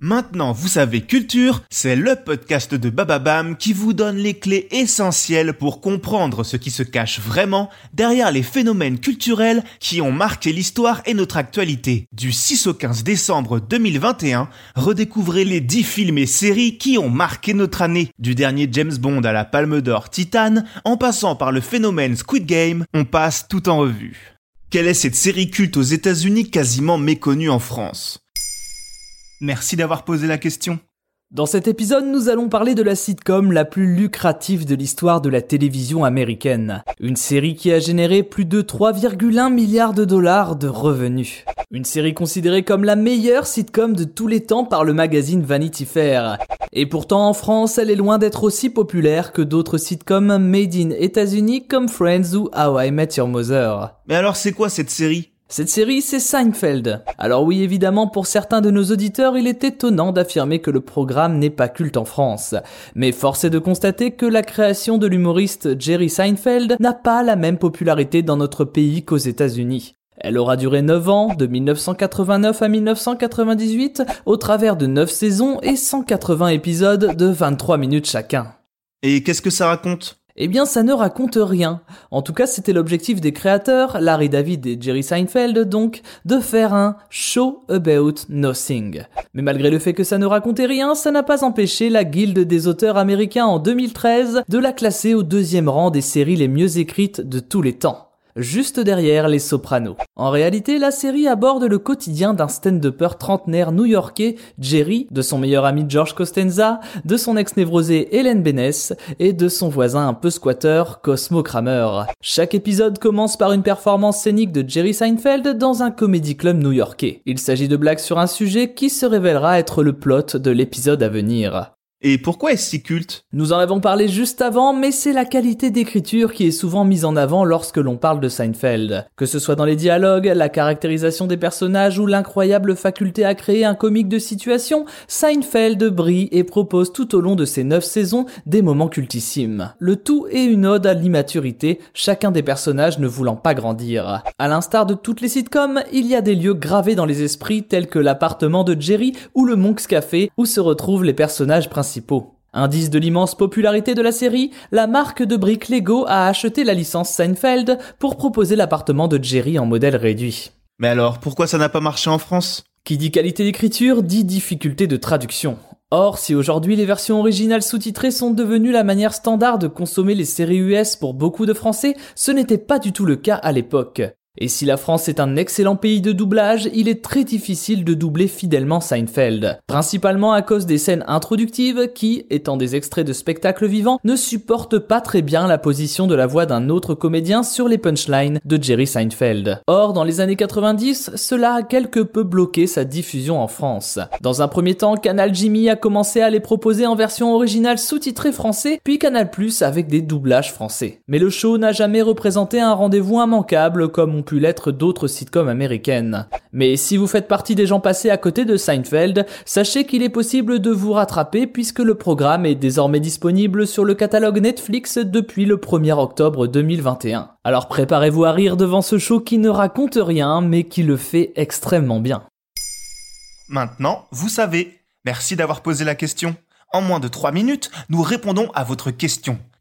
Maintenant, vous savez culture, c'est le podcast de Bababam qui vous donne les clés essentielles pour comprendre ce qui se cache vraiment derrière les phénomènes culturels qui ont marqué l'histoire et notre actualité. Du 6 au 15 décembre 2021, redécouvrez les 10 films et séries qui ont marqué notre année. Du dernier James Bond à la Palme d'Or Titan, en passant par le phénomène Squid Game, on passe tout en revue. Quelle est cette série culte aux États-Unis quasiment méconnue en France? Merci d'avoir posé la question. Dans cet épisode, nous allons parler de la sitcom la plus lucrative de l'histoire de la télévision américaine. Une série qui a généré plus de 3,1 milliards de dollars de revenus. Une série considérée comme la meilleure sitcom de tous les temps par le magazine Vanity Fair. Et pourtant, en France, elle est loin d'être aussi populaire que d'autres sitcoms made in États-Unis comme Friends ou How I Met Your Mother. Mais alors c'est quoi cette série? Cette série, c'est Seinfeld. Alors oui, évidemment, pour certains de nos auditeurs, il est étonnant d'affirmer que le programme n'est pas culte en France. Mais force est de constater que la création de l'humoriste Jerry Seinfeld n'a pas la même popularité dans notre pays qu'aux États-Unis. Elle aura duré 9 ans, de 1989 à 1998, au travers de 9 saisons et 180 épisodes de 23 minutes chacun. Et qu'est-ce que ça raconte? Eh bien, ça ne raconte rien. En tout cas, c'était l'objectif des créateurs, Larry David et Jerry Seinfeld, donc, de faire un show about nothing. Mais malgré le fait que ça ne racontait rien, ça n'a pas empêché la Guilde des auteurs américains en 2013 de la classer au deuxième rang des séries les mieux écrites de tous les temps juste derrière Les Sopranos. En réalité, la série aborde le quotidien d'un stand-upper trentenaire new-yorkais, Jerry, de son meilleur ami George Costanza, de son ex-névrosé Hélène Benness et de son voisin un peu squatter, Cosmo Kramer. Chaque épisode commence par une performance scénique de Jerry Seinfeld dans un comédie club new-yorkais. Il s'agit de blagues sur un sujet qui se révélera être le plot de l'épisode à venir. Et pourquoi est-ce si culte? Nous en avons parlé juste avant, mais c'est la qualité d'écriture qui est souvent mise en avant lorsque l'on parle de Seinfeld. Que ce soit dans les dialogues, la caractérisation des personnages ou l'incroyable faculté à créer un comique de situation, Seinfeld brille et propose tout au long de ses neuf saisons des moments cultissimes. Le tout est une ode à l'immaturité, chacun des personnages ne voulant pas grandir. À l'instar de toutes les sitcoms, il y a des lieux gravés dans les esprits tels que l'appartement de Jerry ou le Monk's Café où se retrouvent les personnages principaux Indice de l'immense popularité de la série, la marque de briques Lego a acheté la licence Seinfeld pour proposer l'appartement de Jerry en modèle réduit. Mais alors, pourquoi ça n'a pas marché en France? Qui dit qualité d'écriture dit difficulté de traduction. Or, si aujourd'hui les versions originales sous-titrées sont devenues la manière standard de consommer les séries US pour beaucoup de Français, ce n'était pas du tout le cas à l'époque. Et si la France est un excellent pays de doublage, il est très difficile de doubler fidèlement Seinfeld. Principalement à cause des scènes introductives qui, étant des extraits de spectacles vivants, ne supportent pas très bien la position de la voix d'un autre comédien sur les punchlines de Jerry Seinfeld. Or, dans les années 90, cela a quelque peu bloqué sa diffusion en France. Dans un premier temps, Canal Jimmy a commencé à les proposer en version originale sous-titrée français, puis Canal Plus avec des doublages français. Mais le show n'a jamais représenté un rendez-vous immanquable comme on pu l'être d'autres sitcoms américaines. Mais si vous faites partie des gens passés à côté de Seinfeld, sachez qu'il est possible de vous rattraper puisque le programme est désormais disponible sur le catalogue Netflix depuis le 1er octobre 2021. Alors préparez-vous à rire devant ce show qui ne raconte rien mais qui le fait extrêmement bien. Maintenant, vous savez. Merci d'avoir posé la question. En moins de 3 minutes, nous répondons à votre question.